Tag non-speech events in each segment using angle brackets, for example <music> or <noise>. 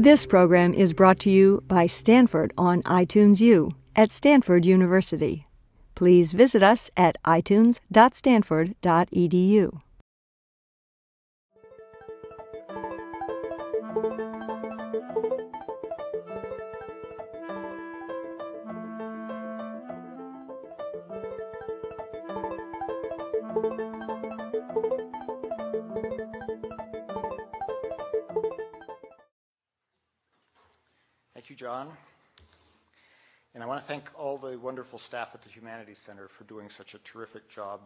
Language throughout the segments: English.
This program is brought to you by Stanford on iTunes U at Stanford University. Please visit us at itunes.stanford.edu. John. And I want to thank all the wonderful staff at the Humanities Center for doing such a terrific job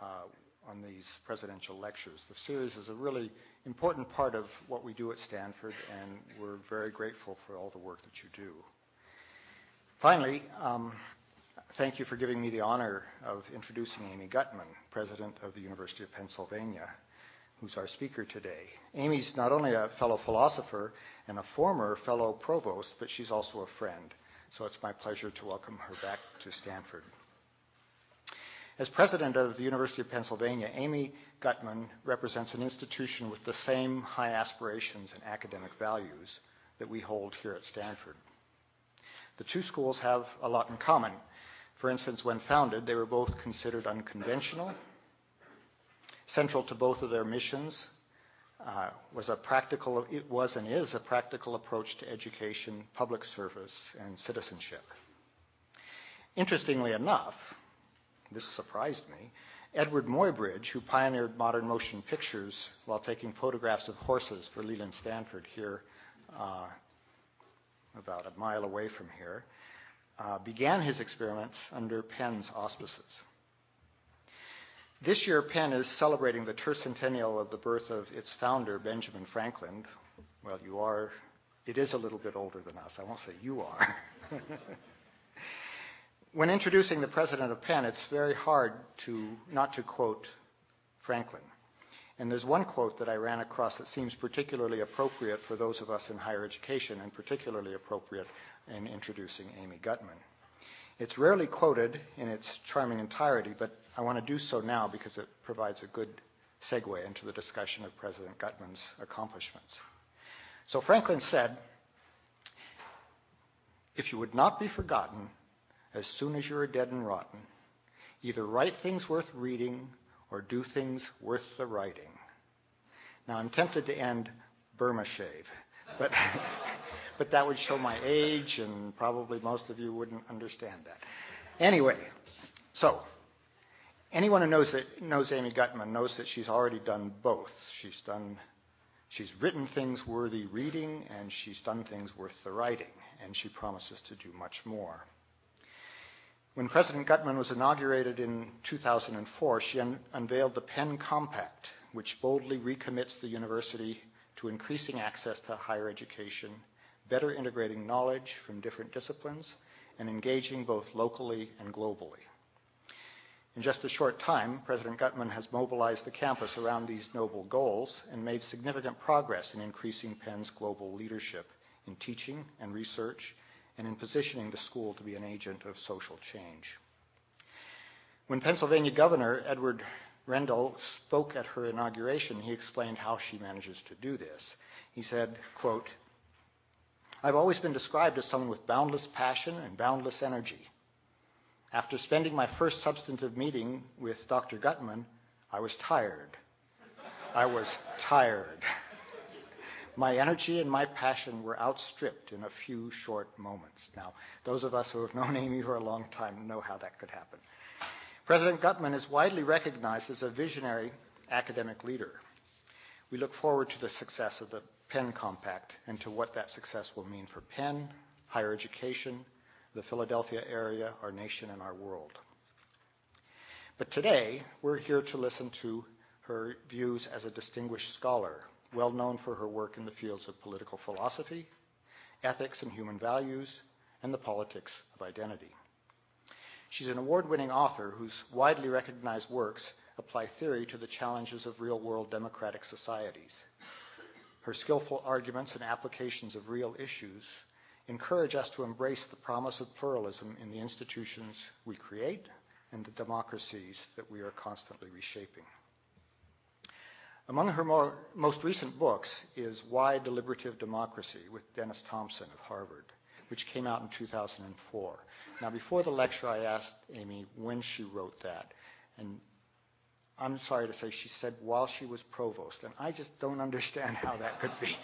uh, on these presidential lectures. The series is a really important part of what we do at Stanford, and we're very grateful for all the work that you do. Finally, um, thank you for giving me the honor of introducing Amy Gutmann, president of the University of Pennsylvania, who's our speaker today. Amy's not only a fellow philosopher and a former fellow provost, but she's also a friend. So it's my pleasure to welcome her back to Stanford. As president of the University of Pennsylvania, Amy Gutmann represents an institution with the same high aspirations and academic values that we hold here at Stanford. The two schools have a lot in common. For instance, when founded, they were both considered unconventional. Central to both of their missions was a practical, it was and is a practical approach to education, public service, and citizenship. Interestingly enough, this surprised me, Eadweard Muybridge, who pioneered modern motion pictures while taking photographs of horses for Leland Stanford here, uh, about a mile away from here, uh, began his experiments under Penn's auspices. This year, Penn is celebrating the tercentennial of the birth of its founder, Benjamin Franklin. Well, you are, it is a little bit older than us. I won't say you are. <laughs> when introducing the president of Penn, it's very hard to not to quote Franklin. And there's one quote that I ran across that seems particularly appropriate for those of us in higher education and particularly appropriate in introducing Amy Gutmann. It's rarely quoted in its charming entirety, but I want to do so now because it provides a good segue into the discussion of President Gutmann's accomplishments. So Franklin said, if you would not be forgotten as soon as you are dead and rotten, either write things worth reading or do things worth the writing. Now I'm tempted to end Burma shave, but, <laughs> but that would show my age and probably most of you wouldn't understand that. Anyway, so anyone who knows, that, knows Amy Gutmann knows that she's already done both. She's done, she's written things worthy reading, and she's done things worth the writing, and she promises to do much more. When President Gutmann was inaugurated in 2004, she un- unveiled the Penn Compact, which boldly recommits the university to increasing access to higher education, better integrating knowledge from different disciplines, and engaging both locally and globally. In just a short time, President Gutmann has mobilized the campus around these noble goals and made significant progress in increasing Penn's global leadership in teaching and research and in positioning the school to be an agent of social change. When Pennsylvania Governor Edward Rendell spoke at her inauguration, he explained how she manages to do this. He said, quote, I've always been described as someone with boundless passion and boundless energy. After spending my first substantive meeting with Dr. Gutmann, I was tired. I was tired. my energy and my passion were outstripped in a few short moments. Now, those of us who have known Amy for a long time know how that could happen. President Gutmann is widely recognized as a visionary academic leader. We look forward to the success of the Penn Compact and to what that success will mean for Penn, higher education, the Philadelphia area, our nation, and our world. But today, we're here to listen to her views as a distinguished scholar, well known for her work in the fields of political philosophy, ethics and human values, and the politics of identity. She's an award winning author whose widely recognized works apply theory to the challenges of real world democratic societies. Her skillful arguments and applications of real issues encourage us to embrace the promise of pluralism in the institutions we create and the democracies that we are constantly reshaping. Among her more, most recent books is Why Deliberative Democracy with Dennis Thompson of Harvard, which came out in 2004. Now, before the lecture, I asked Amy when she wrote that, and I'm sorry to say she said while she was provost, and I just don't <laughs> understand how that could be.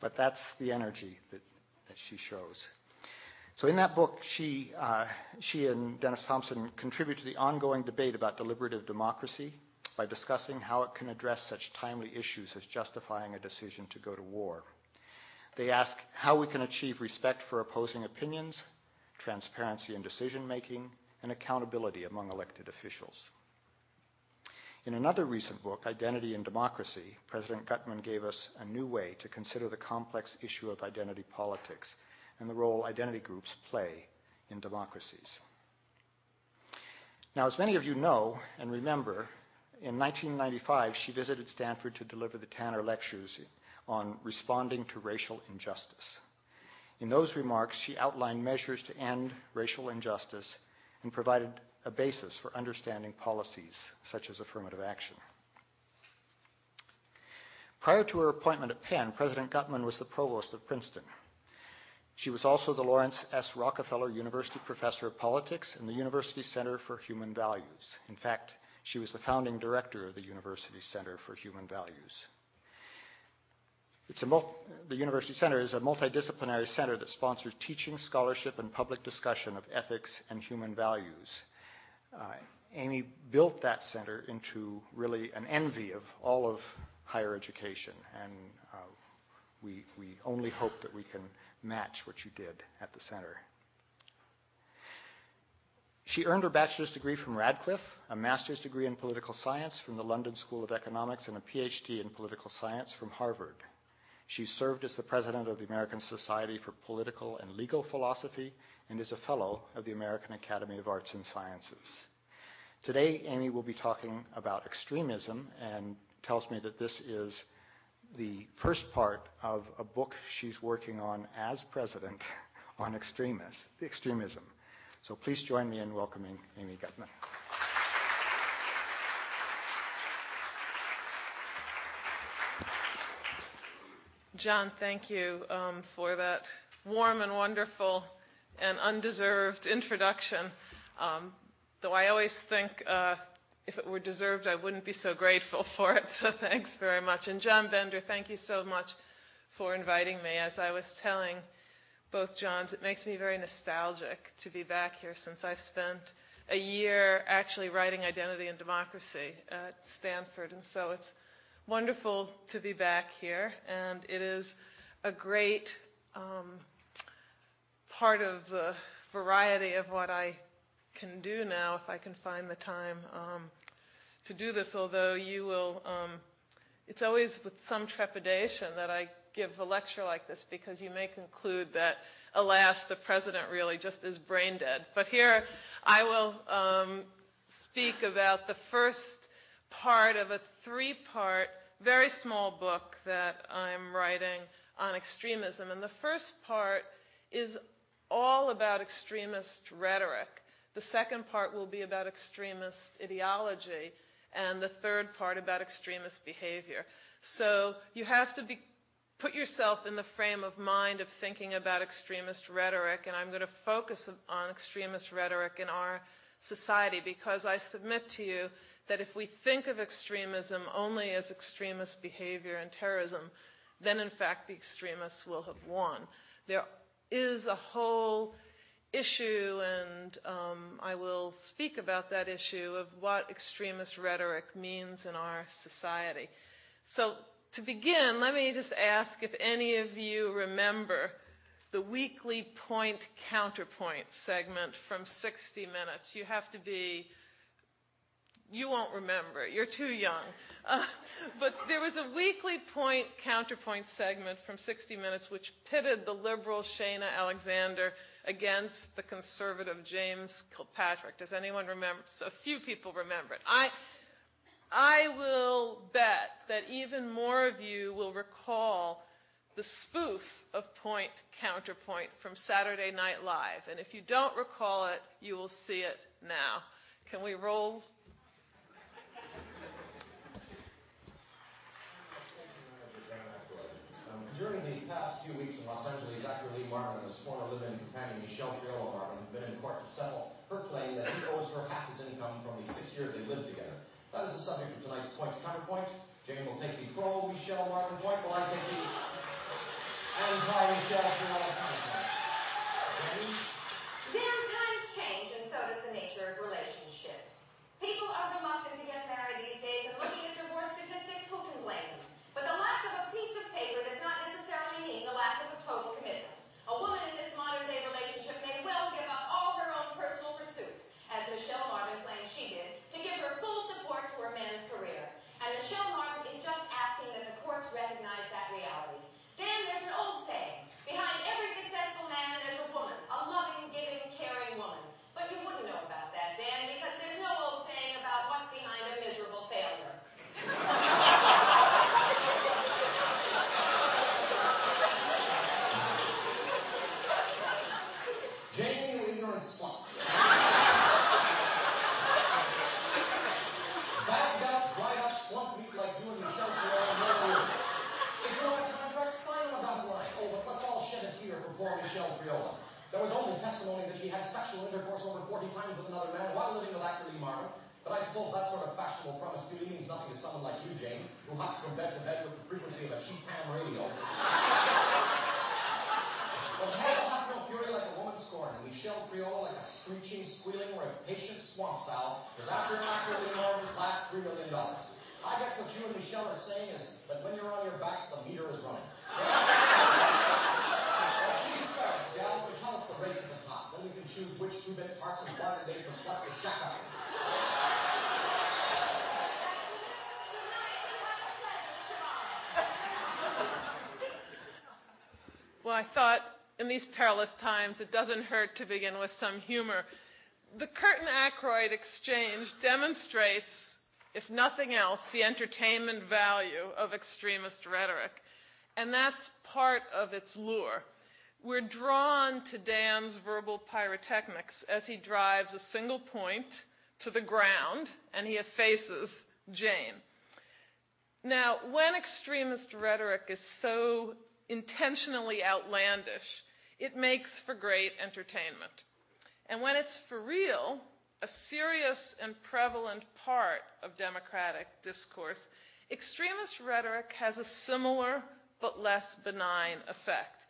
but that's the energy that, she shows. So in that book, she, uh, she and Dennis Thompson contribute to the ongoing debate about deliberative democracy by discussing how it can address such timely issues as justifying a decision to go to war. They ask how we can achieve respect for opposing opinions, transparency in decision making, and accountability among elected officials. In another recent book, Identity and Democracy, President Gutmann gave us a new way to consider the complex issue of identity politics and the role identity groups play in democracies. Now, as many of you know and remember, in 1995, she visited Stanford to deliver the Tanner Lectures on responding to racial injustice. In those remarks, she outlined measures to end racial injustice and provided a basis for understanding policies such as affirmative action. Prior to her appointment at Penn, President Gutmann was the provost of Princeton. She was also the Laurance S. Rockefeller University Professor of Politics and the University Center for Human Values. In fact, she was the founding director of the University Center for Human Values. The University Center is a multidisciplinary center that sponsors teaching, scholarship, and public discussion of ethics and human values. Uh, Amy built that center into really an envy of all of higher education, and uh, we, we only hope that we can match what you did at the center. She earned her bachelor's degree from Radcliffe, a master's degree in political science from the London School of Economics, and a PhD in political science from Harvard. She served as the president of the American Society for Political and Legal Philosophy and is a fellow of the American Academy of Arts and Sciences. Today, Amy will be talking about extremism and tells me that this is the first part of a book she's working on as president <laughs> on extremism. So please join me in welcoming Amy Gutmann. John, thank you um, for that warm and wonderful and undeserved introduction. Um, though I always think uh, if it were deserved, I wouldn't be so grateful <laughs> for it. So thanks very much. And John Bender, thank you so much for inviting me. As I was telling both Johns, it makes me very nostalgic to be back here since I spent a year actually writing Identity and Democracy at Stanford. And so it's wonderful to be back here. And it is a great um, part of the variety of what I can do now if I can find the time um, to do this, although you will, um, it's always with some trepidation that I give a lecture like this because you may conclude that, alas, the president really just is brain dead. But here I will um, speak about the first part of a three part, very small book that I'm writing on extremism. And the first part is all about extremist rhetoric. The second part will be about extremist ideology, and the third part about extremist behavior. So you have to be, put yourself in the frame of mind of thinking about extremist rhetoric, and I'm going to focus on extremist rhetoric in our society because I submit to you that if we think of extremism only as extremist behavior and terrorism, then in fact the extremists will have won. There is a whole issue, and um, I will speak about that issue of what extremist rhetoric means in our society. So, to begin, let me just ask if any of you remember the weekly point counterpoint segment from 60 Minutes. You have to be, you won't remember, you're too young. Uh, but there was a weekly point counterpoint segment from 60 Minutes which pitted the liberal Shana Alexander against the conservative James Kilpatrick. Does anyone remember? So few people remember it. I, I will bet that even more of you will recall the spoof of Point Counterpoint from Saturday Night Live. And if you don't recall it, you will see it now. Can we roll? During the past few weeks in Los Angeles, actor Lee Marvin and his former living companion Michelle Triola Marvin have been in court to settle her claim that he owes her half his income from the six years they lived together. That is the subject of tonight's point to counterpoint. Jane will take the pro Michelle Marvin point, while I take the anti Michelle Triola counterpoint. Dan times change, and so does the nature of relationships. People are reluctant to get married these days, and looking at divorce statistics, who can blame them? But the lack of a piece of paper does not necessarily mean the lack of a total commitment. A woman in this modern day relationship may well give up all her own personal pursuits, as Michelle Marvin claims she did, to give her full support to her man's career. And Michelle Marvin is just asking that the courts recognize that reality. Dan, there's an old saying behind every successful man, there's a woman, a loving, giving, caring woman. But you wouldn't know about that, Dan, because there's no old saying about what's behind a miserable failure. Jane, you ignorant slut. Bagged up, dried up, slump meat like you and Michelle Triola never is. If you want a contract, sign on the dotted line. Oh, but let's all shed a tear for poor Michelle Triola. There was only testimony that she had sexual intercourse over 40 times with another man while living with actor Lee Marvin. But I suppose that sort of fashionable promiscuity means nothing to someone like you, Jane, who hops from bed to bed with the frequency of a cheap ham radio. <laughs> But hell have no fury like a woman scorned, and Michelle Triola like a screeching, squealing, rapacious swamp sow is after actor Lee Marvin's last $3 million. I guess what you and Michelle are saying is that when you're on your backs, the meter is running. <laughs> Well, please spare us, gals, and tell us the rates at the top. Then we can choose which two-bit tarts and bargain basement sluts to shack up. Well, I thought in these perilous times it doesn't hurt to begin with some humor. The Curtin Aykroyd exchange demonstrates, if nothing else, the entertainment value of extremist rhetoric. And that's part of its lure. We're drawn to Dan's verbal pyrotechnics as he drives a single point to the ground and he effaces Jane. Now, when extremist rhetoric is so intentionally outlandish, it makes for great entertainment. And when it's for real, a serious and prevalent part of democratic discourse, extremist rhetoric has a similar but less benign effect.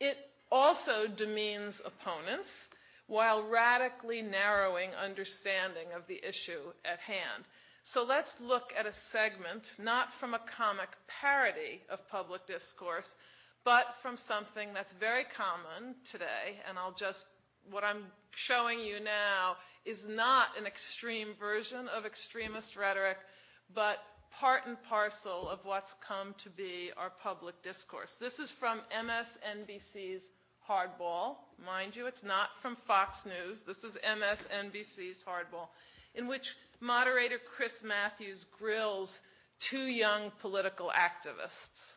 It also demeans opponents while radically narrowing understanding of the issue at hand. So let's look at a segment not from a comic parody of public discourse, but from something that's very common today. And I'll just, what I'm showing you now is not an extreme version of extremist rhetoric, but part and parcel of what's come to be our public discourse. This is from MSNBC's Hardball. Mind you, it's not from Fox News. This is MSNBC's Hardball, in which moderator Chris Matthews grills two young political activists.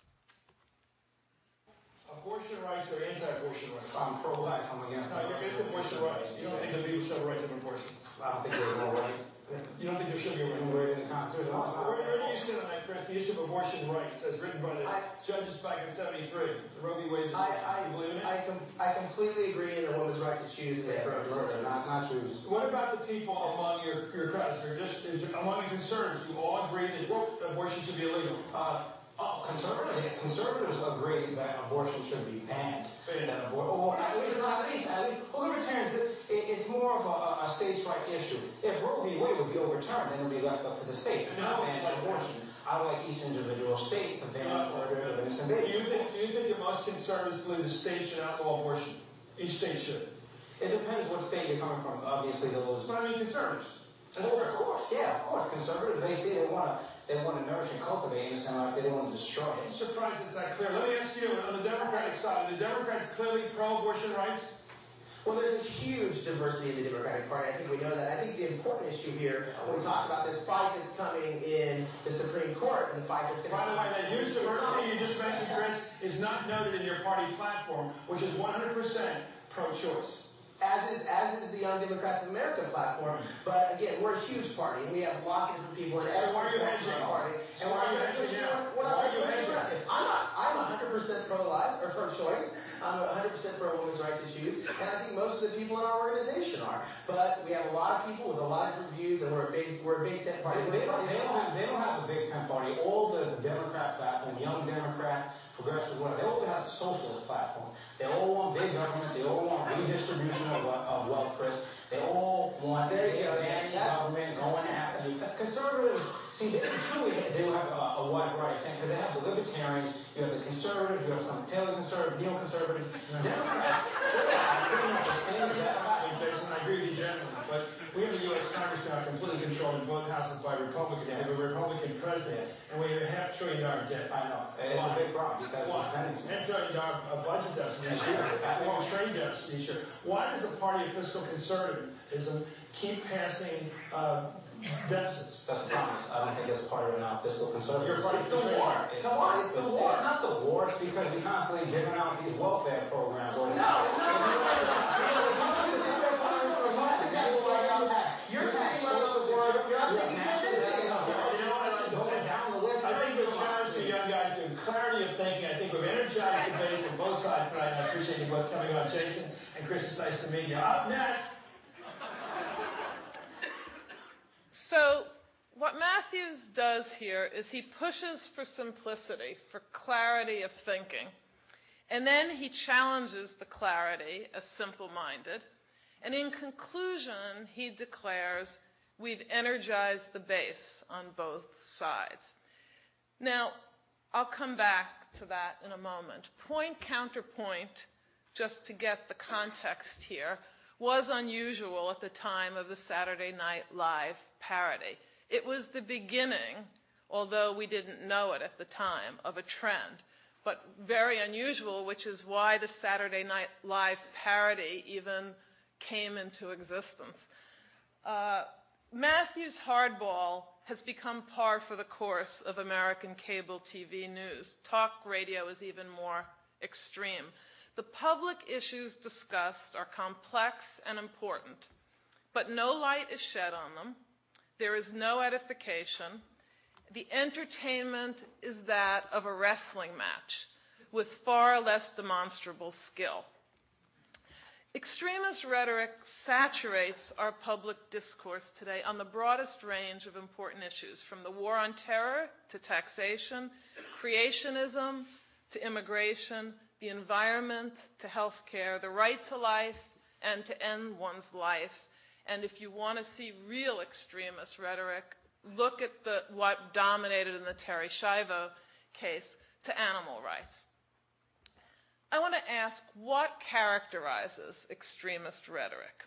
Abortion rights or anti-abortion rights? I'm pro-life. I'm against. No, you're against abortion rights. You don't think that people should have a right to an abortion? I don't think there's no right. You don't think there should be a right to Anywhere in the Constitution. No, it's not. Where, where do you stand on that, Chris? The issue of abortion rights as written by the I- judges back in 73, the Roe v. Wade decision. I, you believe in it? I, I, com- I completely agree in a woman's right to choose and make her own decisions. not, not choose. What about the people among your, your crowds? Or just is there, among the conservatives who all agree that abortion should be illegal? Uh, oh, conservatives, conservatives agree that abortion should be banned. Banned. That abor- or at least, at least, at least, well, libertarians, it, it's more of a, a states' right issue. If Roe v. Wade would be overturned, then it would be left up to the states. It's not No, banning like- abortion. I would like each individual state to ban Uh, murder of innocent Do babies. you think do you think that most conservatives believe the state should outlaw abortion? Each state should. It depends what state you're coming from. Obviously, those. But I mean conservatives. Well, of course, yeah, of course. Conservatives, they say they want to, they want to nourish and cultivate innocent life. They don't want to destroy it. I'm it. surprised it's that clear. Let me ask you, on the Democratic side, are the Democrats clearly pro-abortion rights? Well, there's a huge diversity in the Democratic Party. I think we know that. I think the important issue here, when we talk about this fight that's coming in the Supreme Court and the fight that's going to By the way, that huge diversity you just mentioned, Chris, is not noted in your party platform, which is 100% pro-choice. As is as is the Young Democrats of America platform. But again, we're a huge party. And we have lots of different people in every why are you hedging? party. So why are you hedging? Why are you hedging? I'm not. I'm 100% pro-life or pro-choice. I'm 100% 100% for a woman's right to choose, and I think most of the people in our organization are. But we have a lot of people with a lot of different views, and we're a big, we're a big tent party. They, they, don't, they, don't have, they don't have a big tent party. All the Democrat platform, young Democrats, progressives, whatever, they all have a socialist platform. They all want big government. They all want redistribution of, of wealth, Chris. They all want There big That's- government going after you. Conservatives, see, they truly they will have a, a wide variety of things because they have the libertarians, you have the conservatives, you have some paleoconservatives, neoconservatives, mm-hmm. Democrats. They are pretty much the same exact Hey, Jason, I agree with you generally, but we have a U.S. Congress now completely controlled in both houses by Republicans. We have a Republican president, and we have a half trillion dollar debt. I know. And it's a big problem because Why? too much. Half trillion dollar budget deficit each year, or trade deficit each year. Why does the party of fiscal conservatism keep passing uh, deficits? That's the promise. I don't think it's part of enough fiscal conservative. You're part It's the the war. It's, Come on, it's the war. It's not the war. It's because you're constantly giving out these welfare programs. Or No, no, no, You're talking about the word, you're not taking anything. You know what I like to Going think? down the list. I think the challenge to young guys to clarity of thinking. I think we've energized the base on both sides tonight. and I appreciate you both coming on. Jason Chris, nice to meet you. Up next. So, what Matthews does here is he pushes for simplicity, for clarity of thinking, and then he challenges the clarity as simple minded. And in conclusion, he declares, We've energized the base on both sides. Now, I'll come back to that in a moment. Point counterpoint, just to get the context here, was unusual at the time of the Saturday Night Live parody. It was the beginning, although we didn't know it at the time, of a trend, but very unusual, which is why the Saturday Night Live parody even came into existence. Uh, Matthew's hardball has become par for the course of American cable TV news. Talk radio is even more extreme. The public issues discussed are complex and important, but no light is shed on them. There is no edification. The entertainment is that of a wrestling match with far less demonstrable skill. Extremist rhetoric saturates our public discourse today on the broadest range of important issues, from the war on terror to taxation, creationism to immigration, the environment to health care, the right to life and to end one's life. And if you want to see real extremist rhetoric, look at the, what dominated in the Terri Schiavo case to animal rights. I want to ask what characterizes extremist rhetoric?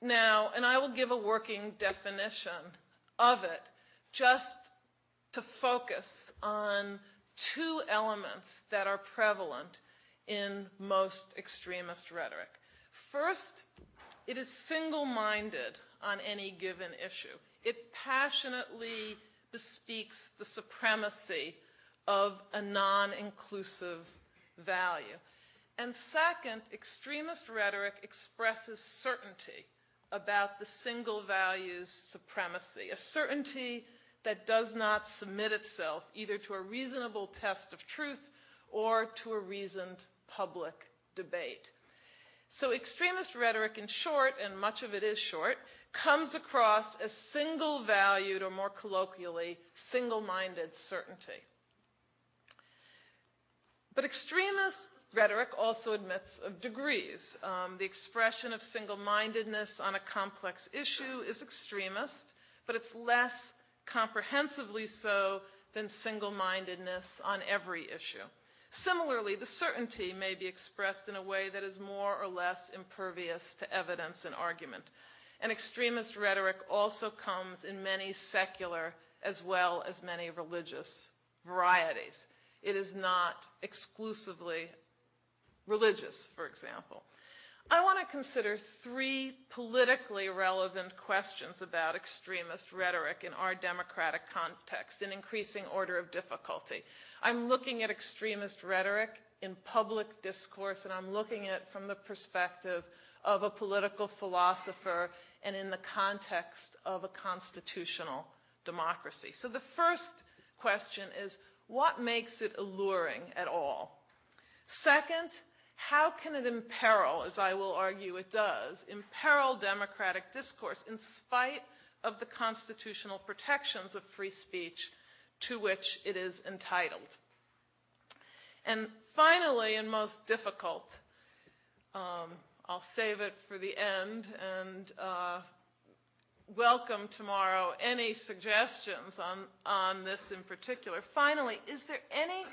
Now, and I will give a working definition of it just to focus on two elements that are prevalent in most extremist rhetoric. First, it is single minded on any given issue. It passionately bespeaks the supremacy of a non inclusive value. And second, extremist rhetoric expresses certainty about the single value's supremacy, a certainty that does not submit itself either to a reasonable test of truth or to a reasoned public debate. So, extremist rhetoric, in short, and much of it is short, comes across as single valued, or more colloquially, single minded certainty. But extremist rhetoric also admits of degrees. Um, the expression of single mindedness on a complex issue is extremist, but it's less comprehensively so than single mindedness on every issue. Similarly, the certainty may be expressed in a way that is more or less impervious to evidence and argument. And extremist rhetoric also comes in many secular as well as many religious varieties. It is not exclusively religious, for example. I want to consider three politically relevant questions about extremist rhetoric in our democratic context in increasing order of difficulty. I'm looking at extremist rhetoric in public discourse, and I'm looking at it from the perspective of a political philosopher and in the context of a constitutional democracy. So the first question is what makes it alluring at all? Second, how can it imperil, as I will argue it does, imperil democratic discourse in spite of the constitutional protections of free speech to which it is entitled? And finally, and most difficult, um, I'll save it for the end and uh, welcome tomorrow any suggestions on, on this in particular. Finally, is there any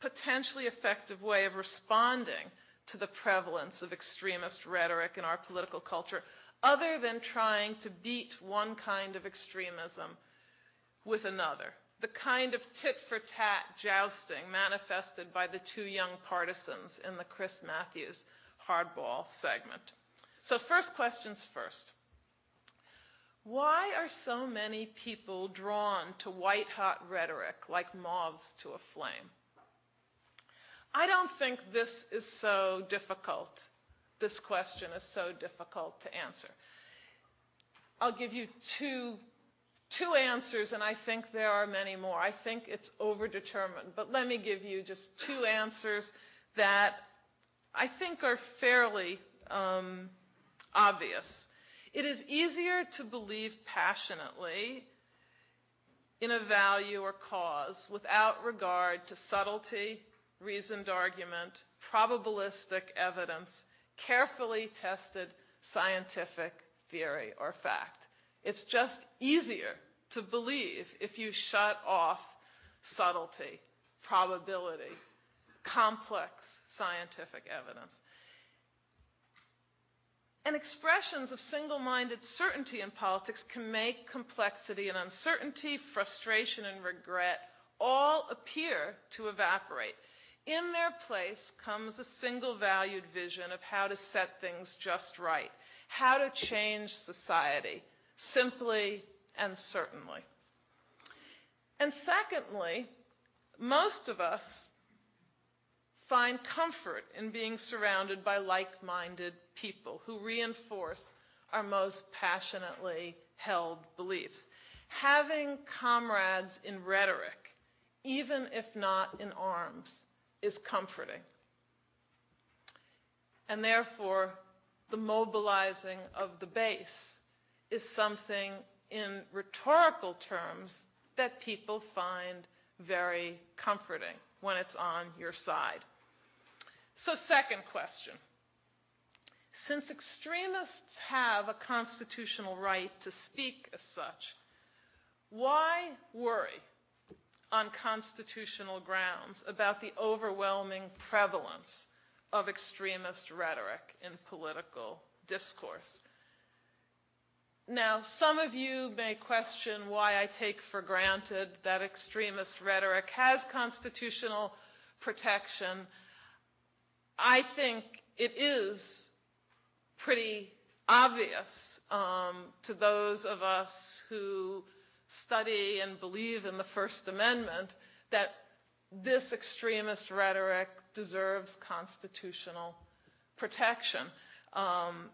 potentially effective way of responding to the prevalence of extremist rhetoric in our political culture other than trying to beat one kind of extremism with another? The kind of tit for tat jousting manifested by the two young partisans in the Chris Matthews hardball segment. So, first questions first. Why are so many people drawn to white hot rhetoric like moths to a flame? I don't think this is so difficult. This question is so difficult to answer. I'll give you two, two answers, and I think there are many more. I think it's overdetermined, but let me give you just two answers that I think are fairly um, obvious. It is easier to believe passionately in a value or cause without regard to subtlety, reasoned argument, probabilistic evidence, carefully tested scientific theory or fact. It's just easier to believe if you shut off subtlety, probability, complex scientific evidence. And expressions of single minded certainty in politics can make complexity and uncertainty, frustration and regret all appear to evaporate. In their place comes a single valued vision of how to set things just right, how to change society, simply and certainly. And secondly, most of us find comfort in being surrounded by like minded people who reinforce our most passionately held beliefs. Having comrades in rhetoric, even if not in arms, is comforting. And therefore, the mobilizing of the base is something in rhetorical terms that people find very comforting when it's on your side. So, second question. Since extremists have a constitutional right to speak as such, why worry on constitutional grounds about the overwhelming prevalence of extremist rhetoric in political discourse? Now, some of you may question why I take for granted that extremist rhetoric has constitutional protection. I think it is pretty obvious um, to those of us who study and believe in the First Amendment that this extremist rhetoric deserves constitutional protection. Um,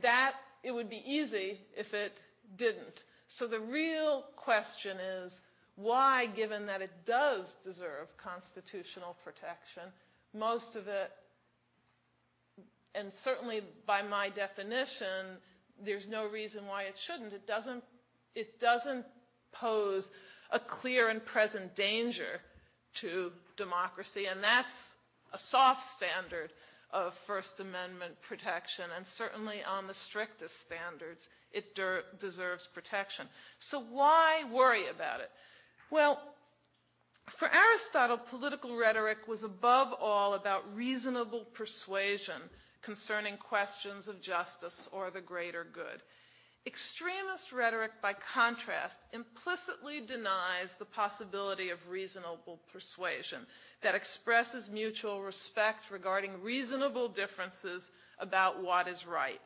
that it would be easy if it didn't. So the real question is why, given that it does deserve constitutional protection, most of it, and certainly by my definition, there's no reason why it shouldn't. It doesn't, it doesn't pose a clear and present danger to democracy, and that's a soft standard of First Amendment protection, and certainly on the strictest standards, it de- deserves protection. So, why worry about it? Well, for Aristotle, political rhetoric was above all about reasonable persuasion concerning questions of justice or the greater good. Extremist rhetoric, by contrast, implicitly denies the possibility of reasonable persuasion that expresses mutual respect regarding reasonable differences about what is right.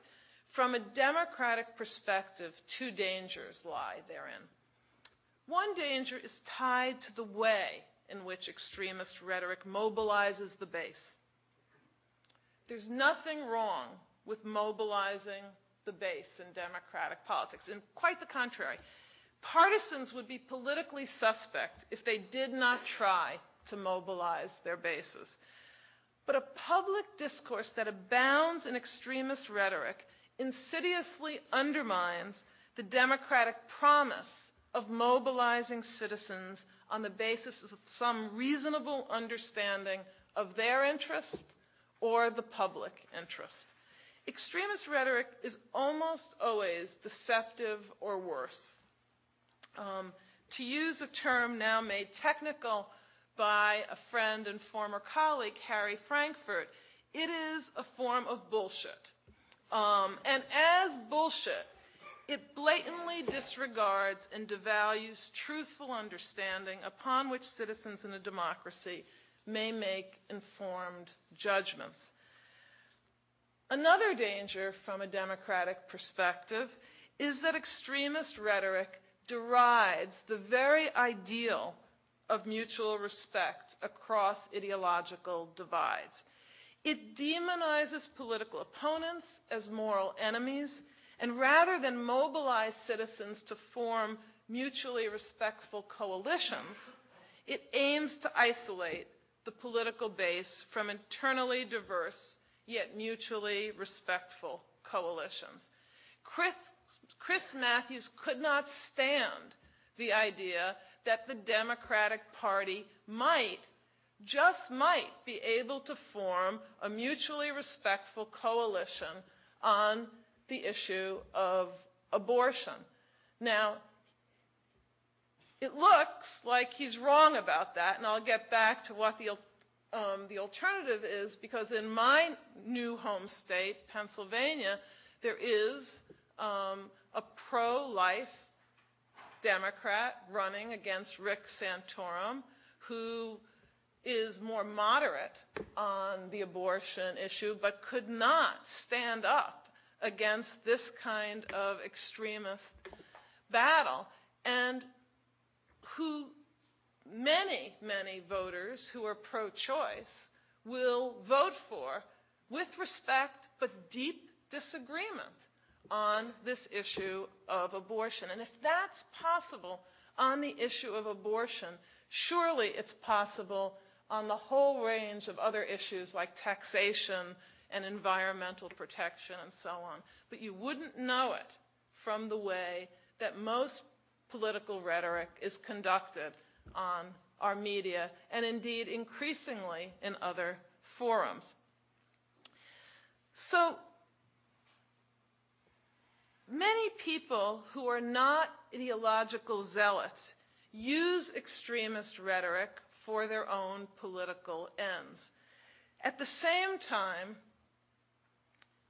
From a democratic perspective, two dangers lie therein. One danger is tied to the way in which extremist rhetoric mobilizes the base. There's nothing wrong with mobilizing the base in democratic politics. And quite the contrary. Partisans would be politically suspect if they did not try to mobilize their bases. but a public discourse that abounds in extremist rhetoric insidiously undermines the democratic promise of mobilizing citizens on the basis of some reasonable understanding of their interest or the public interest. Extremist rhetoric is almost always deceptive or worse. Um, to use a term now made technical by a friend and former colleague, Harry Frankfurt, it is a form of bullshit. Um, and as bullshit, it blatantly disregards and devalues truthful understanding upon which citizens in a democracy may make informed judgments. Another danger from a democratic perspective is that extremist rhetoric derides the very ideal of mutual respect across ideological divides. It demonizes political opponents as moral enemies, and rather than mobilize citizens to form mutually respectful coalitions, it aims to isolate the political base from internally diverse yet mutually respectful coalitions. Chris, Chris Matthews could not stand the idea that the Democratic Party might, just might, be able to form a mutually respectful coalition on the issue of abortion. Now, it looks like he's wrong about that, and I'll get back to what the um, the alternative is because in my new home state, Pennsylvania, there is um, a pro life Democrat running against Rick Santorum, who is more moderate on the abortion issue, but could not stand up against this kind of extremist battle, and who many, many voters who are pro choice will vote for with respect but deep disagreement on this issue of abortion. And if that's possible on the issue of abortion, surely it's possible on the whole range of other issues like taxation and environmental protection and so on. But you wouldn't know it from the way that most political rhetoric is conducted on our media and indeed increasingly in other forums. So many people who are not ideological zealots use extremist rhetoric for their own political ends. At the same time,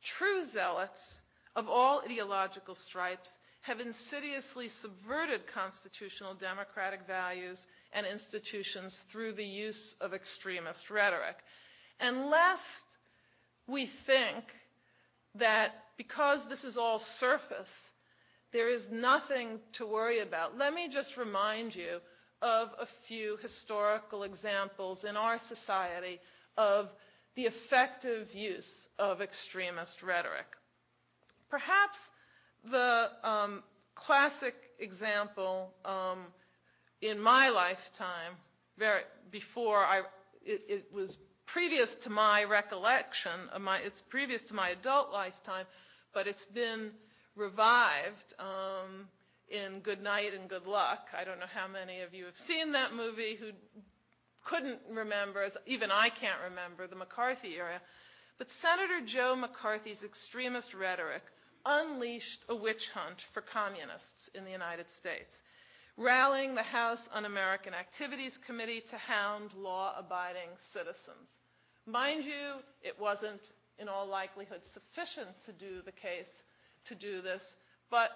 true zealots of all ideological stripes have insidiously subverted constitutional democratic values and institutions through the use of extremist rhetoric. And lest we think that because this is all surface, there is nothing to worry about, let me just remind you of a few historical examples in our society of the effective use of extremist rhetoric. Perhaps the um, classic example um, in my lifetime, very, before I, it, it, was previous to my recollection, of my, it's previous to my adult lifetime, but it's been revived um, in Good Night and Good Luck. I don't know how many of you have seen that movie who couldn't remember, even I can't remember, the McCarthy era. But Senator Joe McCarthy's extremist rhetoric unleashed a witch hunt for communists in the United States, rallying the House Un-American Activities Committee to hound law-abiding citizens. Mind you, it wasn't in all likelihood sufficient to do the case to do this, but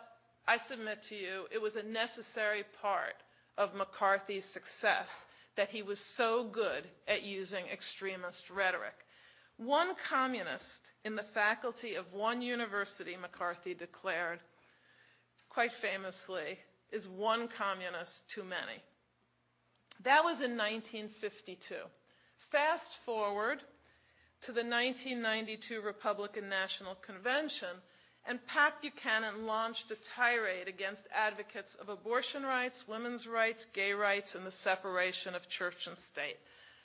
I submit to you it was a necessary part of McCarthy's success that he was so good at using extremist rhetoric. One communist in the faculty of one university, McCarthy declared, quite famously, is one communist too many. That was in 1952. Fast forward to the 1992 Republican National Convention, and Pat Buchanan launched a tirade against advocates of abortion rights, women's rights, gay rights, and the separation of church and state.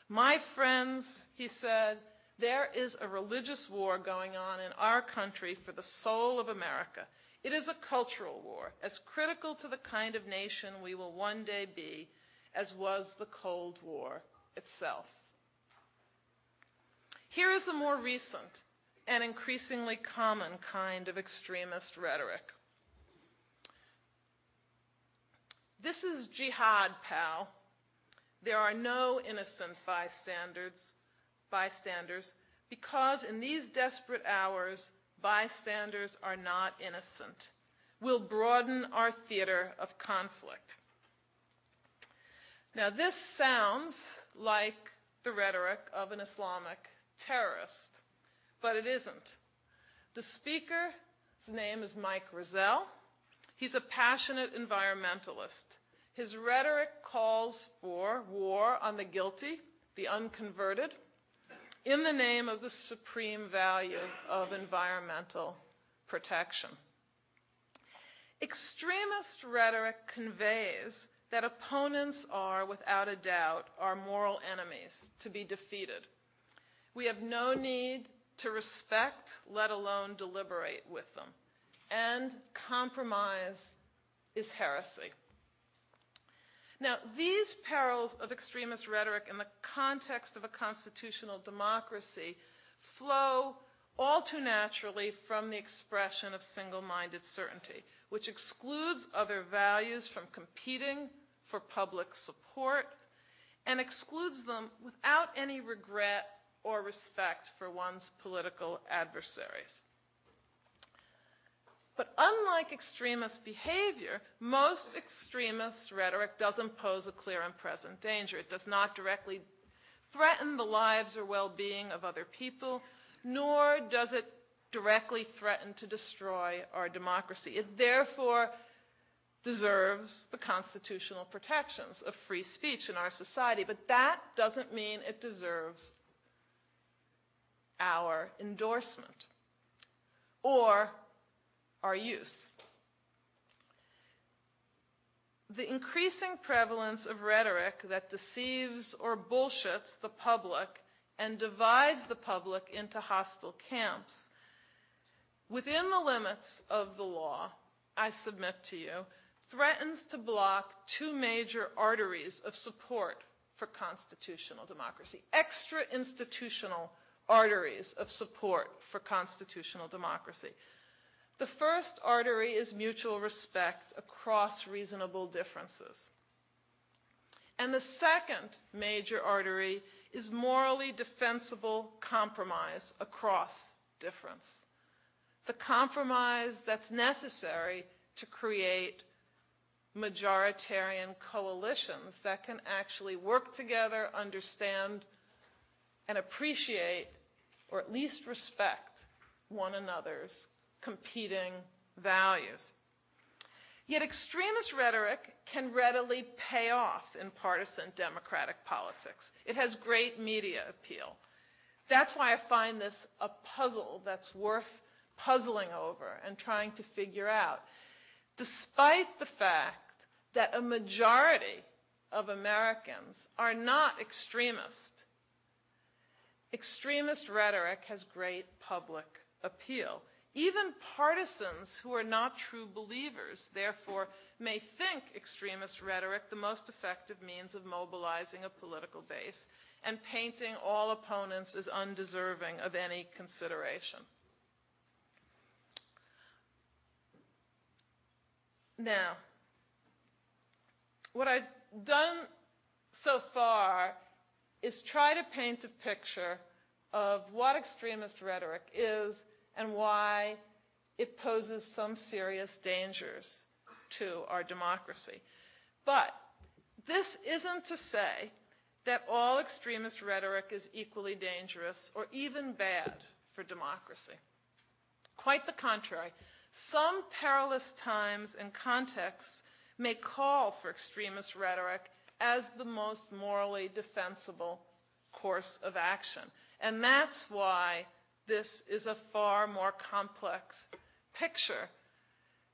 My friends, he said, There is a religious war going on in our country for the soul of America. It is a cultural war, as critical to the kind of nation we will one day be as was the Cold War itself. Here is a more recent and increasingly common kind of extremist rhetoric. This is jihad, pal. There are no innocent bystanders, bystanders because in these desperate hours, bystanders are not innocent. We'll broaden our theater of conflict. Now, this sounds like the rhetoric of an Islamic terrorist, but it isn't. The speaker's name is Mike Roselle. He's a passionate environmentalist. His rhetoric calls for war on the guilty, the unconverted, in the name of the supreme value of environmental protection. Extremist rhetoric conveys that opponents are, without a doubt, our moral enemies to be defeated. We have no need to respect, let alone deliberate with them. And compromise is heresy. Now, these perils of extremist rhetoric in the context of a constitutional democracy flow all too naturally from the expression of single minded certainty, which excludes other values from competing for public support and excludes them without any regret or respect for one's political adversaries. But unlike extremist behavior, most extremist rhetoric doesn't pose a clear and present danger. It does not directly threaten the lives or well being of other people, nor does it directly threaten to destroy our democracy. It therefore deserves the constitutional protections of free speech in our society, but that doesn't mean it deserves our endorsement or our use. The increasing prevalence of rhetoric that deceives or bullshits the public and divides the public into hostile camps within the limits of the law, I submit to you, threatens to block two major arteries of support for constitutional democracy, extra institutional arteries of support for constitutional democracy. The first artery is mutual respect across reasonable differences. And the second major artery is morally defensible compromise across difference. The compromise that's necessary to create majoritarian coalitions that can actually work together, understand, and appreciate, or at least respect, one another's competing values. Yet extremist rhetoric can readily pay off in partisan democratic politics. It has great media appeal. That's why I find this a puzzle that's worth puzzling over and trying to figure out despite the fact that a majority of Americans are not extremist. Extremist rhetoric has great public appeal. Even partisans who are not true believers, therefore, may think extremist rhetoric the most effective means of mobilizing a political base and painting all opponents as undeserving of any consideration. Now, what I've done so far is try to paint a picture of what extremist rhetoric is and why it poses some serious dangers to our democracy. But this isn't to say that all extremist rhetoric is equally dangerous or even bad for democracy. Quite the contrary. Some perilous times and contexts may call for extremist rhetoric as the most morally defensible course of action. And that's why this is a far more complex picture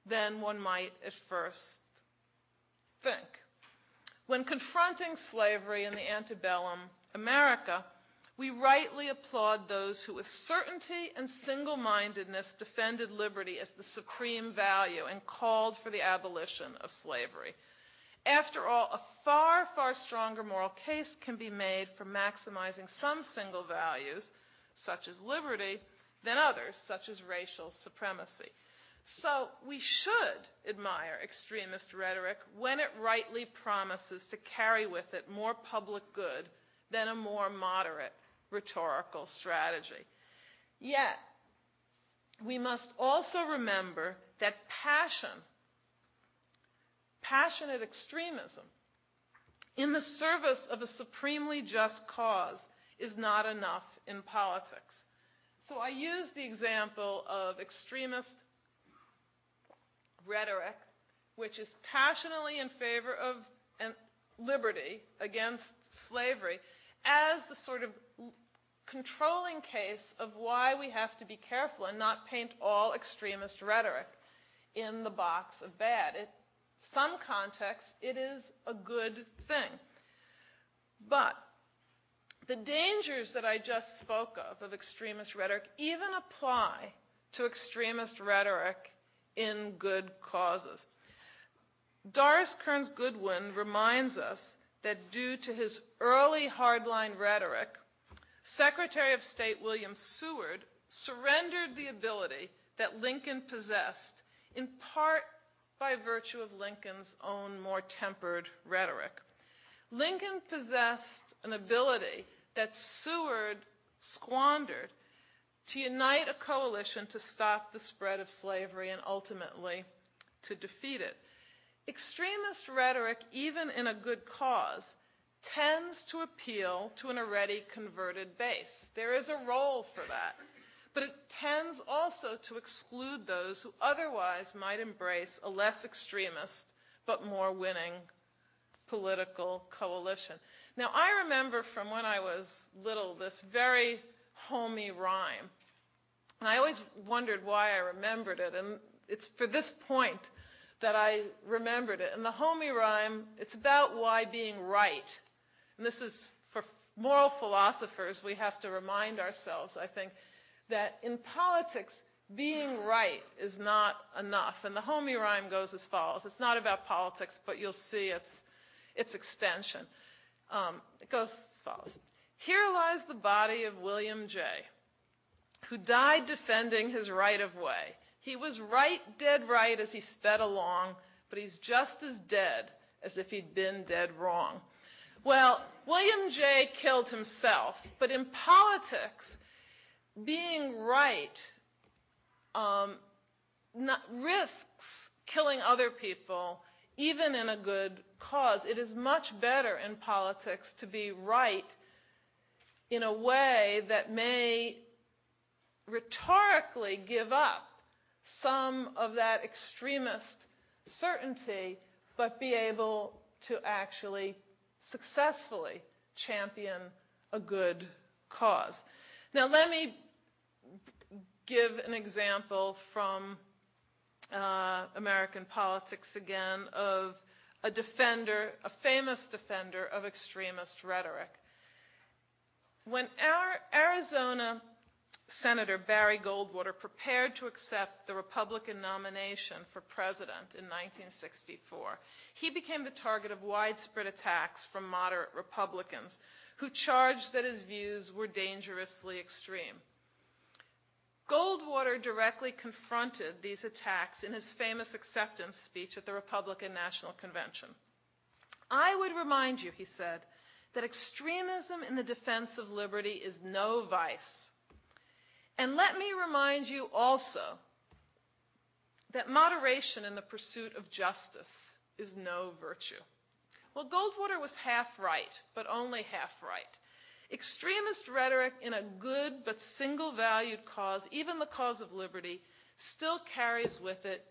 than one might at first think. When confronting slavery in the antebellum America, We rightly applaud those who, with certainty and single mindedness, defended liberty as the supreme value and called for the abolition of slavery. After all, a far, far stronger moral case can be made for maximizing some single values, such as liberty, than others, such as racial supremacy. So we should admire extremist rhetoric when it rightly promises to carry with it more public good than a more moderate rhetorical strategy. Yet, we must also remember that passion, passionate extremism, in the service of a supremely just cause is not enough in politics. So I use the example of extremist rhetoric, which is passionately in favor of liberty against slavery, as the sort of controlling case of why we have to be careful and not paint all extremist rhetoric in the box of bad. In some contexts, it is a good thing. But the dangers that I just spoke of, of extremist rhetoric, even apply to extremist rhetoric in good causes. Doris Kearns Goodwin reminds us that due to his early hardline rhetoric, Secretary of State William Seward surrendered the ability that Lincoln possessed, in part by virtue of Lincoln's own more tempered rhetoric. Lincoln possessed an ability that Seward squandered to unite a coalition to stop the spread of slavery and ultimately to defeat it. Extremist rhetoric, even in a good cause, tends to appeal to an already converted base. There is a role for that. But it tends also to exclude those who otherwise might embrace a less extremist but more winning political coalition. Now, I remember from when I was little this very homey rhyme. And I always wondered why I remembered it. And it's for this point that I remembered it. And the homey rhyme, it's about why being right. And this is for moral philosophers, we have to remind ourselves, I think, that in politics, being right is not enough. And the homey rhyme goes as follows. It's not about politics, but you'll see its, its extension. Um, it goes as follows. Here lies the body of William J., who died defending his right of way. He was right, dead right as he sped along, but he's just as dead as if he'd been dead wrong. Well, William J. killed himself, but in politics, being right um, not, risks killing other people, even in a good cause. It is much better in politics to be right in a way that may rhetorically give up some of that extremist certainty, but be able to actually successfully champion a good cause. Now, let me give an example from uh, American politics again of a defender, a famous defender of extremist rhetoric. When our Arizona Senator Barry Goldwater prepared to accept the Republican nomination for president in 1964, he became the target of widespread attacks from moderate Republicans who charged that his views were dangerously extreme. Goldwater directly confronted these attacks in his famous acceptance speech at the Republican National Convention. I would remind you, he said, that extremism in the defense of liberty is no vice. And let me remind you also that moderation in the pursuit of justice is no virtue. Well, Goldwater was half right, but only half right. Extremist rhetoric in a good but single valued cause, even the cause of liberty, still carries with it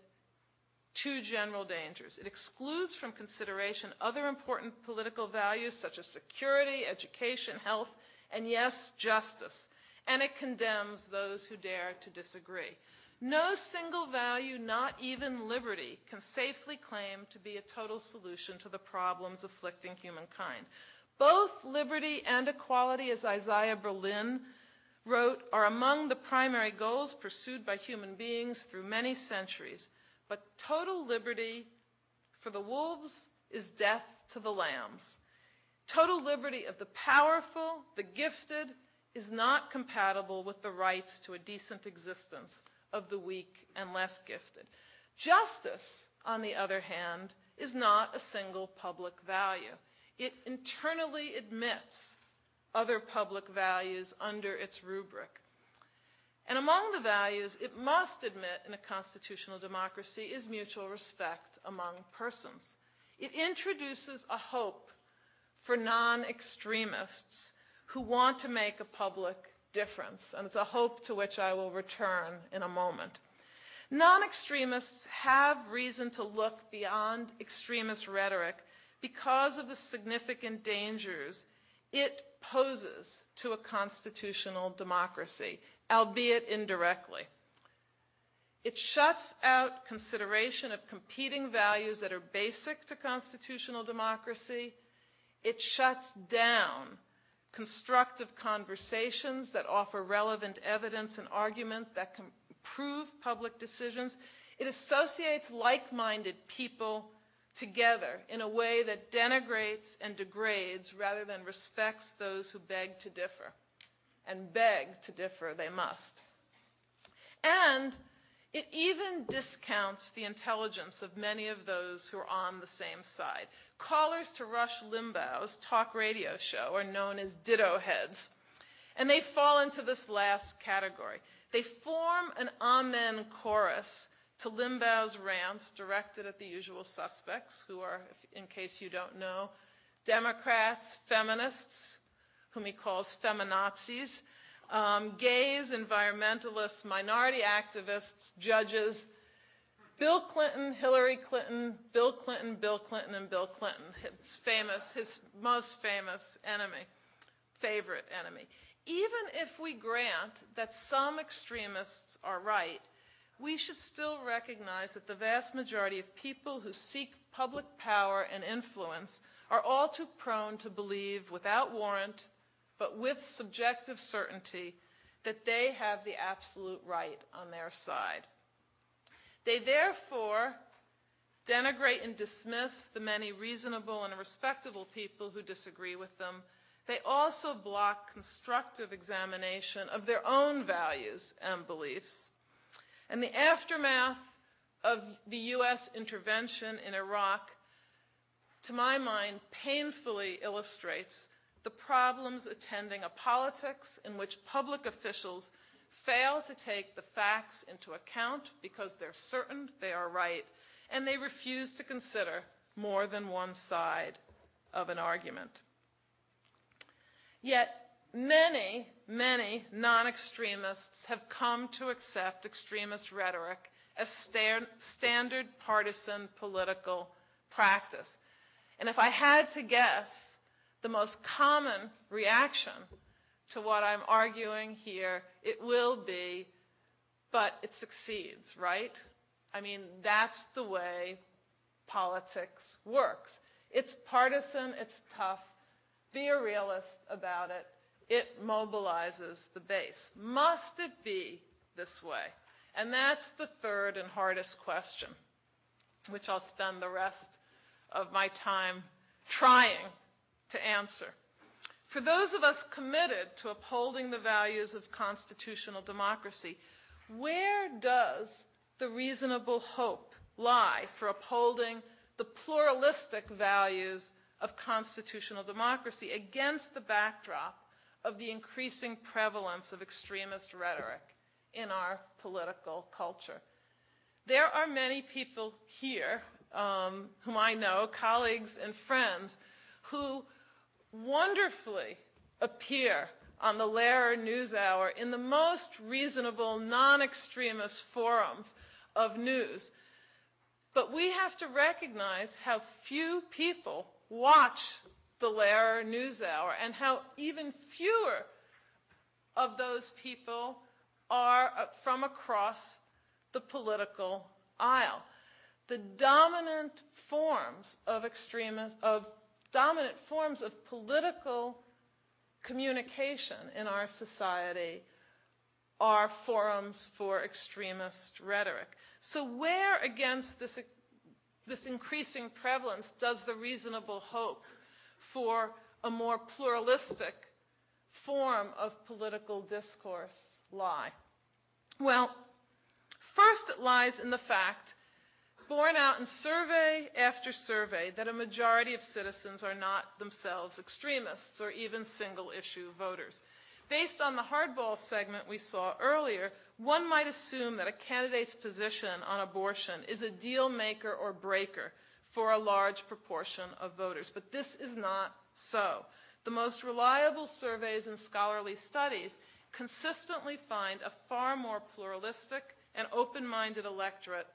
two general dangers. It excludes from consideration other important political values such as security, education, health, and yes, justice. And it condemns those who dare to disagree. No single value, not even liberty, can safely claim to be a total solution to the problems afflicting humankind. Both liberty and equality, as Isaiah Berlin wrote, are among the primary goals pursued by human beings through many centuries. But total liberty for the wolves is death to the lambs. Total liberty of the powerful, the gifted, is not compatible with the rights to a decent existence of the weak and less gifted. Justice, on the other hand, is not a single public value. It internally admits other public values under its rubric. And among the values it must admit in a constitutional democracy is mutual respect among persons. It introduces a hope for non extremists who want to make a public difference, and it's a hope to which I will return in a moment. Non extremists have reason to look beyond extremist rhetoric because of the significant dangers it poses to a constitutional democracy, albeit indirectly. It shuts out consideration of competing values that are basic to constitutional democracy. It shuts down constructive conversations that offer relevant evidence and argument that can improve public decisions. It associates like minded people together in a way that denigrates and degrades rather than respects those who beg to differ. And beg to differ they must. And it even discounts the intelligence of many of those who are on the same side. Callers to Rush Limbaugh's talk radio show are known as ditto heads. And they fall into this last category. They form an amen chorus to Limbaugh's rants directed at the usual suspects, who are, in case you don't know, Democrats, feminists, whom he calls feminazis, um, gays, environmentalists, minority activists, judges, Bill Clinton, Hillary Clinton, Bill Clinton, Bill Clinton, and Bill Clinton, his famous, his most famous enemy, favorite enemy. Even if we grant that some extremists are right, we should still recognize that the vast majority of people who seek public power and influence are all too prone to believe without warrant, but with subjective certainty, that they have the absolute right on their side. They therefore denigrate and dismiss the many reasonable and respectable people who disagree with them. They also block constructive examination of their own values and beliefs. And the aftermath of the U.S. intervention in Iraq, to my mind, painfully illustrates the problems attending a politics in which public officials fail to take the facts into account because they're certain they are right, and they refuse to consider more than one side of an argument. Yet Many, many non extremists have come to accept extremist rhetoric as sta- standard partisan political practice. And if I had to guess, the most common reaction to what I'm arguing here, it will be, but it succeeds, right? I mean, that's the way politics works. It's partisan, it's tough. Be a realist about it it mobilizes the base. Must it be this way? And that's the third and hardest question, which I'll spend the rest of my time trying to answer. For those of us committed to upholding the values of constitutional democracy, where does the reasonable hope lie for upholding the pluralistic values of constitutional democracy against the backdrop of the increasing prevalence of extremist rhetoric in our political culture. There are many people here um, whom I know, colleagues and friends, who wonderfully appear on the Lehrer NewsHour in the most reasonable, non extremist forums of news. But we have to recognize how few people watch the Lehrer NewsHour and how even fewer of those people are from across the political aisle. The dominant forms of extremist of dominant forms of political communication in our society are forums for extremist rhetoric. So, where against this, this increasing prevalence does the reasonable hope for a more pluralistic form of political discourse lie? Well, first it lies in the fact, borne out in survey after survey, that a majority of citizens are not themselves extremists or even single issue voters. Based on the hardball segment we saw earlier, one might assume that a candidate's position on abortion is a deal maker or breaker for a large proportion of voters. But this is not so. The most reliable surveys and scholarly studies consistently find a far more pluralistic and open minded electorate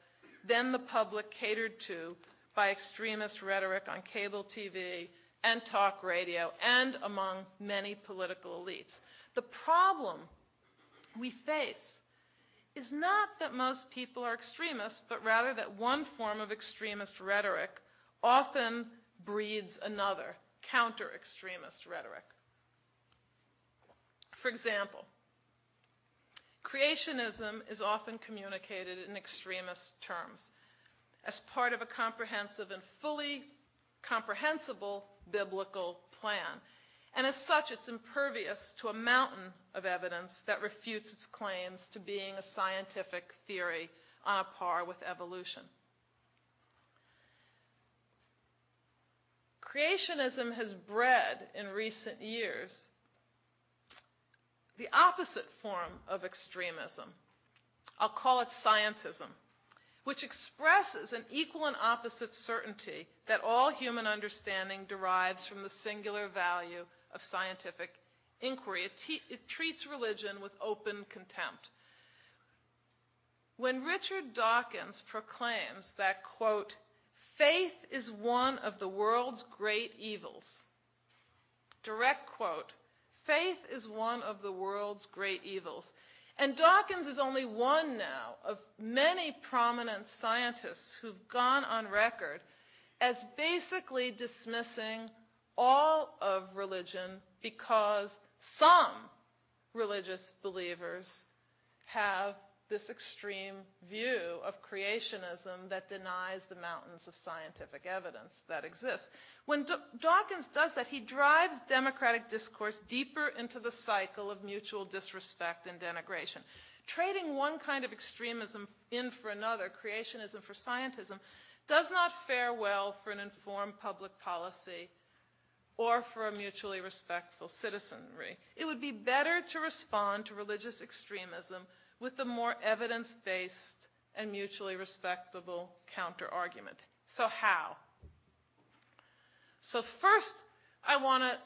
than the public catered to by extremist rhetoric on cable TV and talk radio and among many political elites. The problem we face is not that most people are extremists, but rather that one form of extremist rhetoric often breeds another, counter extremist rhetoric. For example, creationism is often communicated in extremist terms as part of a comprehensive and fully comprehensible biblical plan. And as such, it's impervious to a mountain of evidence that refutes its claims to being a scientific theory on a par with evolution. Creationism has bred in recent years the opposite form of extremism. I'll call it scientism, which expresses an equal and opposite certainty that all human understanding derives from the singular value of scientific inquiry. It, te- it treats religion with open contempt. When Richard Dawkins proclaims that, quote, faith is one of the world's great evils, direct quote, faith is one of the world's great evils. And Dawkins is only one now of many prominent scientists who've gone on record as basically dismissing all of religion because some religious believers have this extreme view of creationism that denies the mountains of scientific evidence that exist. When D- Dawkins does that, he drives democratic discourse deeper into the cycle of mutual disrespect and denigration. Trading one kind of extremism in for another, creationism for scientism, does not fare well for an informed public policy or for a mutually respectful citizenry. It would be better to respond to religious extremism with the more evidence based and mutually respectable counter argument. So, how? So, first, I want to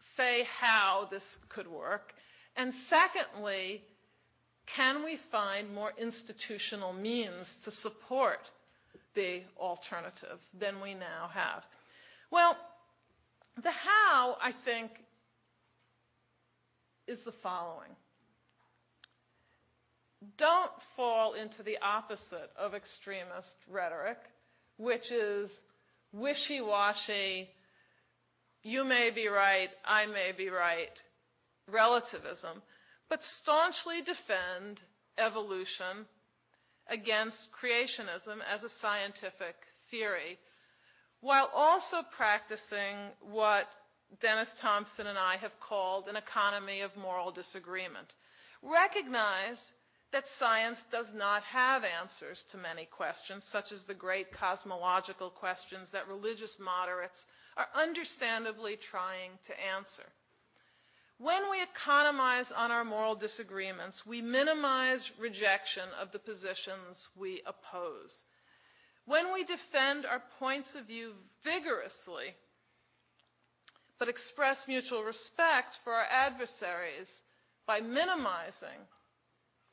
say how this could work. And secondly, can we find more institutional means to support the alternative than we now have? Well, the how, I think, is the following. Don't fall into the opposite of extremist rhetoric, which is wishy washy, you may be right, I may be right, relativism, but staunchly defend evolution against creationism as a scientific theory, while also practicing what Dennis Thompson and I have called an economy of moral disagreement. Recognize that science does not have answers to many questions, such as the great cosmological questions that religious moderates are understandably trying to answer. When we economize on our moral disagreements, we minimize rejection of the positions we oppose. When we defend our points of view vigorously, but express mutual respect for our adversaries by minimizing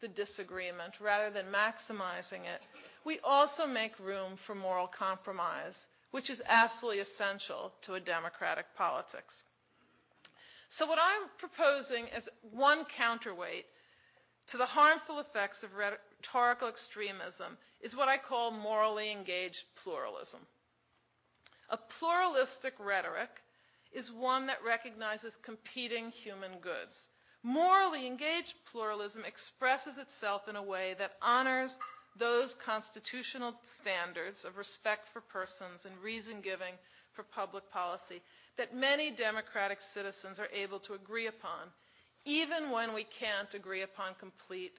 the disagreement rather than maximizing it, we also make room for moral compromise, which is absolutely essential to a democratic politics. So, what I'm proposing as one counterweight to the harmful effects of rhetorical extremism is what I call morally engaged pluralism. A pluralistic rhetoric is one that recognizes competing human goods. Morally engaged pluralism expresses itself in a way that honors those constitutional standards of respect for persons and reason giving for public policy that many democratic citizens are able to agree upon, even when we can't agree upon complete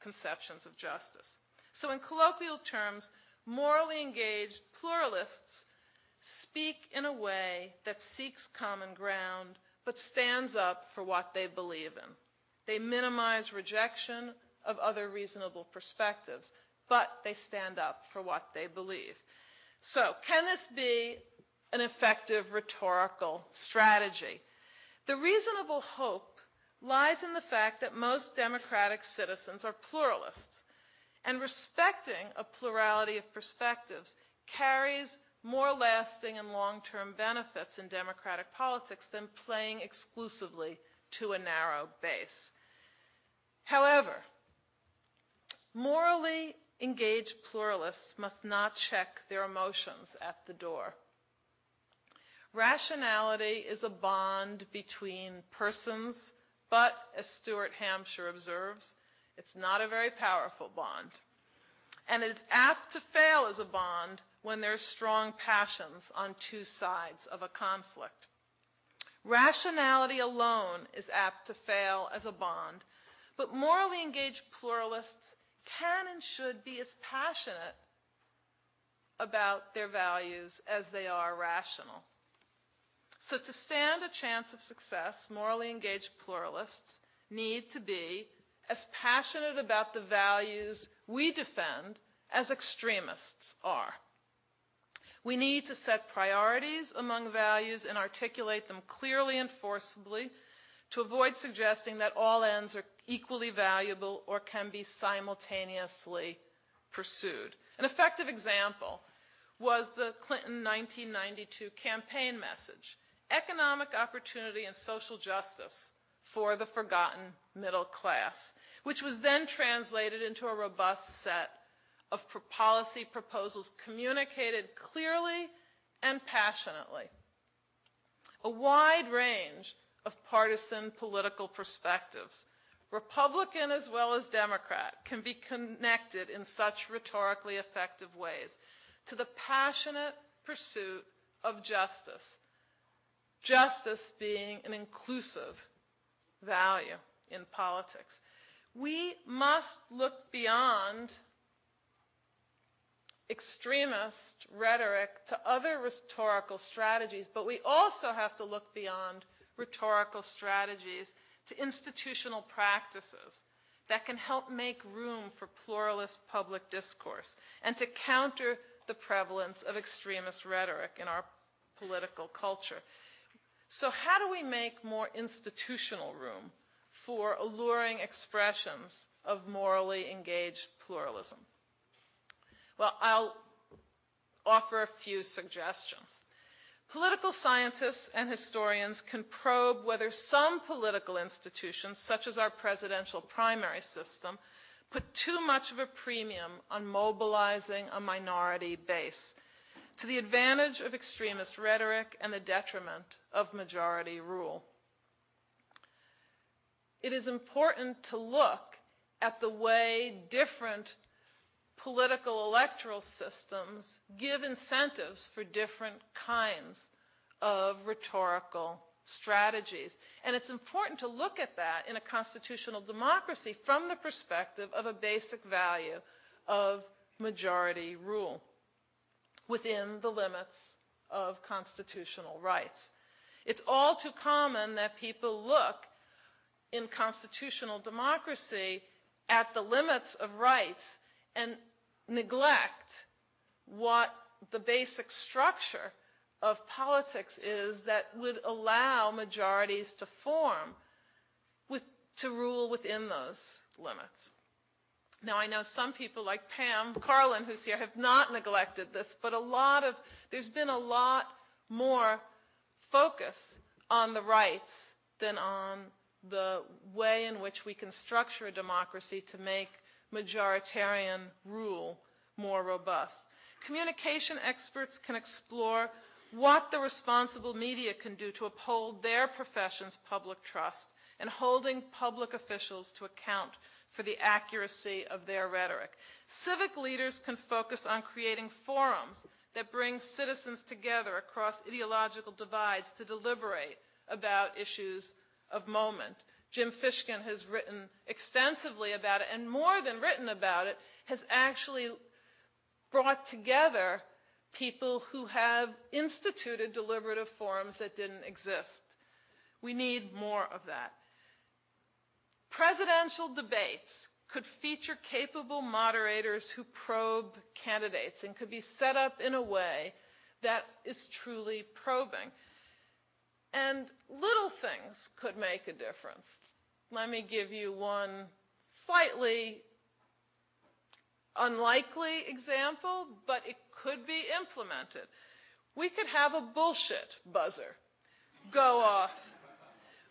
conceptions of justice. So, in colloquial terms, morally engaged pluralists speak in a way that seeks common ground but stands up for what they believe in. They minimize rejection of other reasonable perspectives, but they stand up for what they believe. So, can this be an effective rhetorical strategy? The reasonable hope lies in the fact that most democratic citizens are pluralists, and respecting a plurality of perspectives carries more lasting and long term benefits in democratic politics than playing exclusively to a narrow base. However, morally engaged pluralists must not check their emotions at the door. Rationality is a bond between persons, but as Stuart Hampshire observes, it's not a very powerful bond. And it's apt to fail as a bond when there's strong passions on two sides of a conflict. Rationality alone is apt to fail as a bond, but morally engaged pluralists can and should be as passionate about their values as they are rational. So, to stand a chance of success, morally engaged pluralists need to be as passionate about the values we defend as extremists are. We need to set priorities among values and articulate them clearly and forcibly to avoid suggesting that all ends are equally valuable or can be simultaneously pursued. An effective example was the Clinton 1992 campaign message economic opportunity and social justice for the forgotten middle class, which was then translated into a robust set of policy proposals communicated clearly and passionately. A wide range of partisan political perspectives, Republican as well as Democrat, can be connected in such rhetorically effective ways to the passionate pursuit of justice. Justice being an inclusive value in politics. We must look beyond extremist rhetoric to other rhetorical strategies, but we also have to look beyond rhetorical strategies to institutional practices that can help make room for pluralist public discourse and to counter the prevalence of extremist rhetoric in our political culture. So, how do we make more institutional room for alluring expressions of morally engaged pluralism? Well, I'll offer a few suggestions. Political scientists and historians can probe whether some political institutions, such as our presidential primary system, put too much of a premium on mobilizing a minority base to the advantage of extremist rhetoric and the detriment of majority rule. It is important to look at the way different political electoral systems give incentives for different kinds of rhetorical strategies. And it's important to look at that in a constitutional democracy from the perspective of a basic value of majority rule within the limits of constitutional rights. It's all too common that people look in constitutional democracy at the limits of rights and neglect what the basic structure of politics is that would allow majorities to form with, to rule within those limits. Now, I know some people like Pam Karlan, who's here, have not neglected this, but a lot of, there's been a lot more focus on the rights than on the way in which we can structure a democracy to make majoritarian rule more robust. Communication experts can explore what the responsible media can do to uphold their profession's public trust and holding public officials to account for the accuracy of their rhetoric. Civic leaders can focus on creating forums that bring citizens together across ideological divides to deliberate about issues of moment. Jim Fishkin has written extensively about it, and more than written about it, has actually brought together people who have instituted deliberative forums that didn't exist. We need more of that. Presidential debates could feature capable moderators who probe candidates and could be set up in a way that is truly probing. And little things could make a difference. Let me give you one slightly unlikely example, but it could be implemented. We could have a bullshit buzzer go off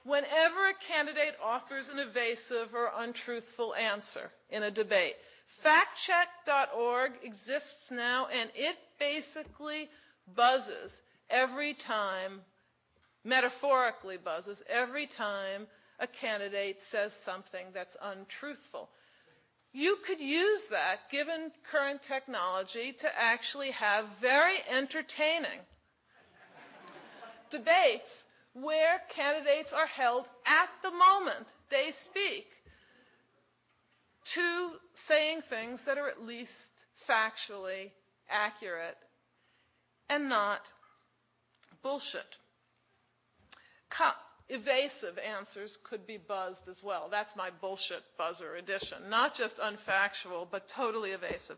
whenever a candidate offers an evasive or untruthful answer in a debate. Factcheck.org exists now and it basically buzzes every time, metaphorically buzzes, every time a candidate says something that's untruthful. You could use that, given current technology, to actually have very entertaining debates where candidates are held at the moment they speak to saying things that are at least factually accurate and not bullshit. Co- evasive answers could be buzzed as well. That's my bullshit buzzer edition. Not just unfactual, but totally evasive.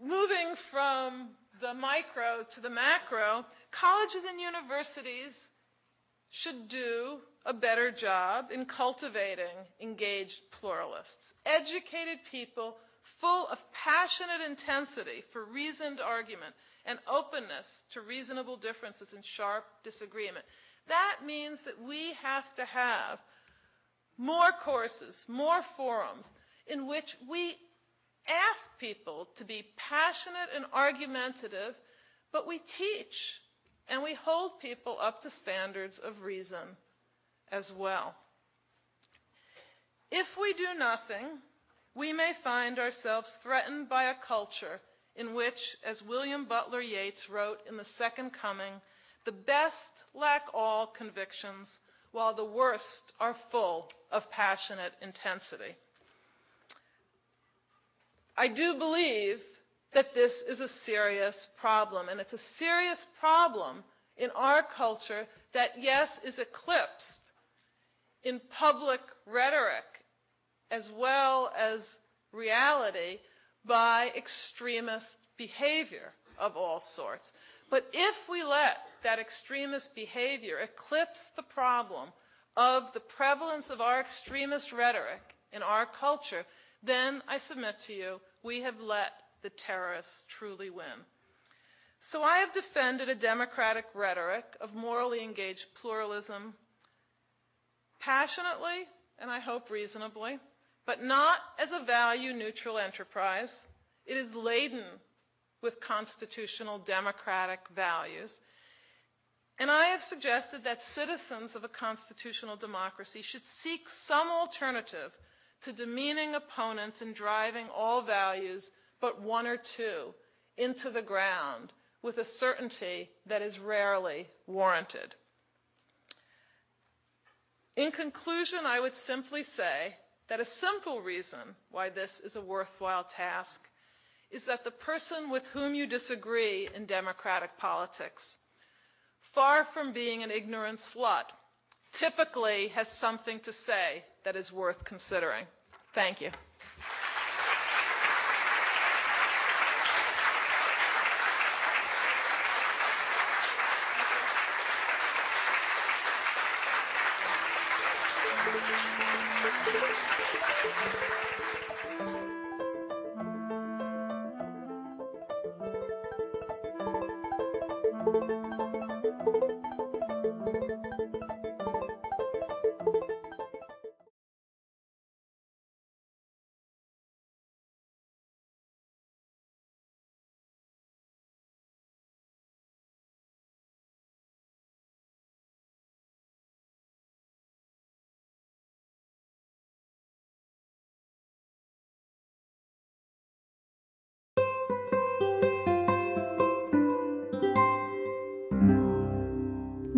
Moving from the micro to the macro, colleges and universities should do a better job in cultivating engaged pluralists, educated people full of passionate intensity for reasoned argument and openness to reasonable differences and sharp disagreement. That means that we have to have more courses, more forums in which we ask people to be passionate and argumentative, but we teach and we hold people up to standards of reason as well. If we do nothing, we may find ourselves threatened by a culture in which, as William Butler Yeats wrote in The Second Coming, the best lack all convictions, while the worst are full of passionate intensity. I do believe that this is a serious problem, and it's a serious problem in our culture that, yes, is eclipsed in public rhetoric as well as reality by extremist behavior of all sorts. But if we let that extremist behavior eclipse the problem of the prevalence of our extremist rhetoric in our culture, then I submit to you, we have let the terrorists truly win. So I have defended a democratic rhetoric of morally engaged pluralism passionately and I hope reasonably, but not as a value neutral enterprise. It is laden with constitutional democratic values. And I have suggested that citizens of a constitutional democracy should seek some alternative to demeaning opponents and driving all values but one or two into the ground with a certainty that is rarely warranted. In conclusion, I would simply say that a simple reason why this is a worthwhile task is that the person with whom you disagree in democratic politics, far from being an ignorant slut, typically has something to say that is worth considering. Thank you.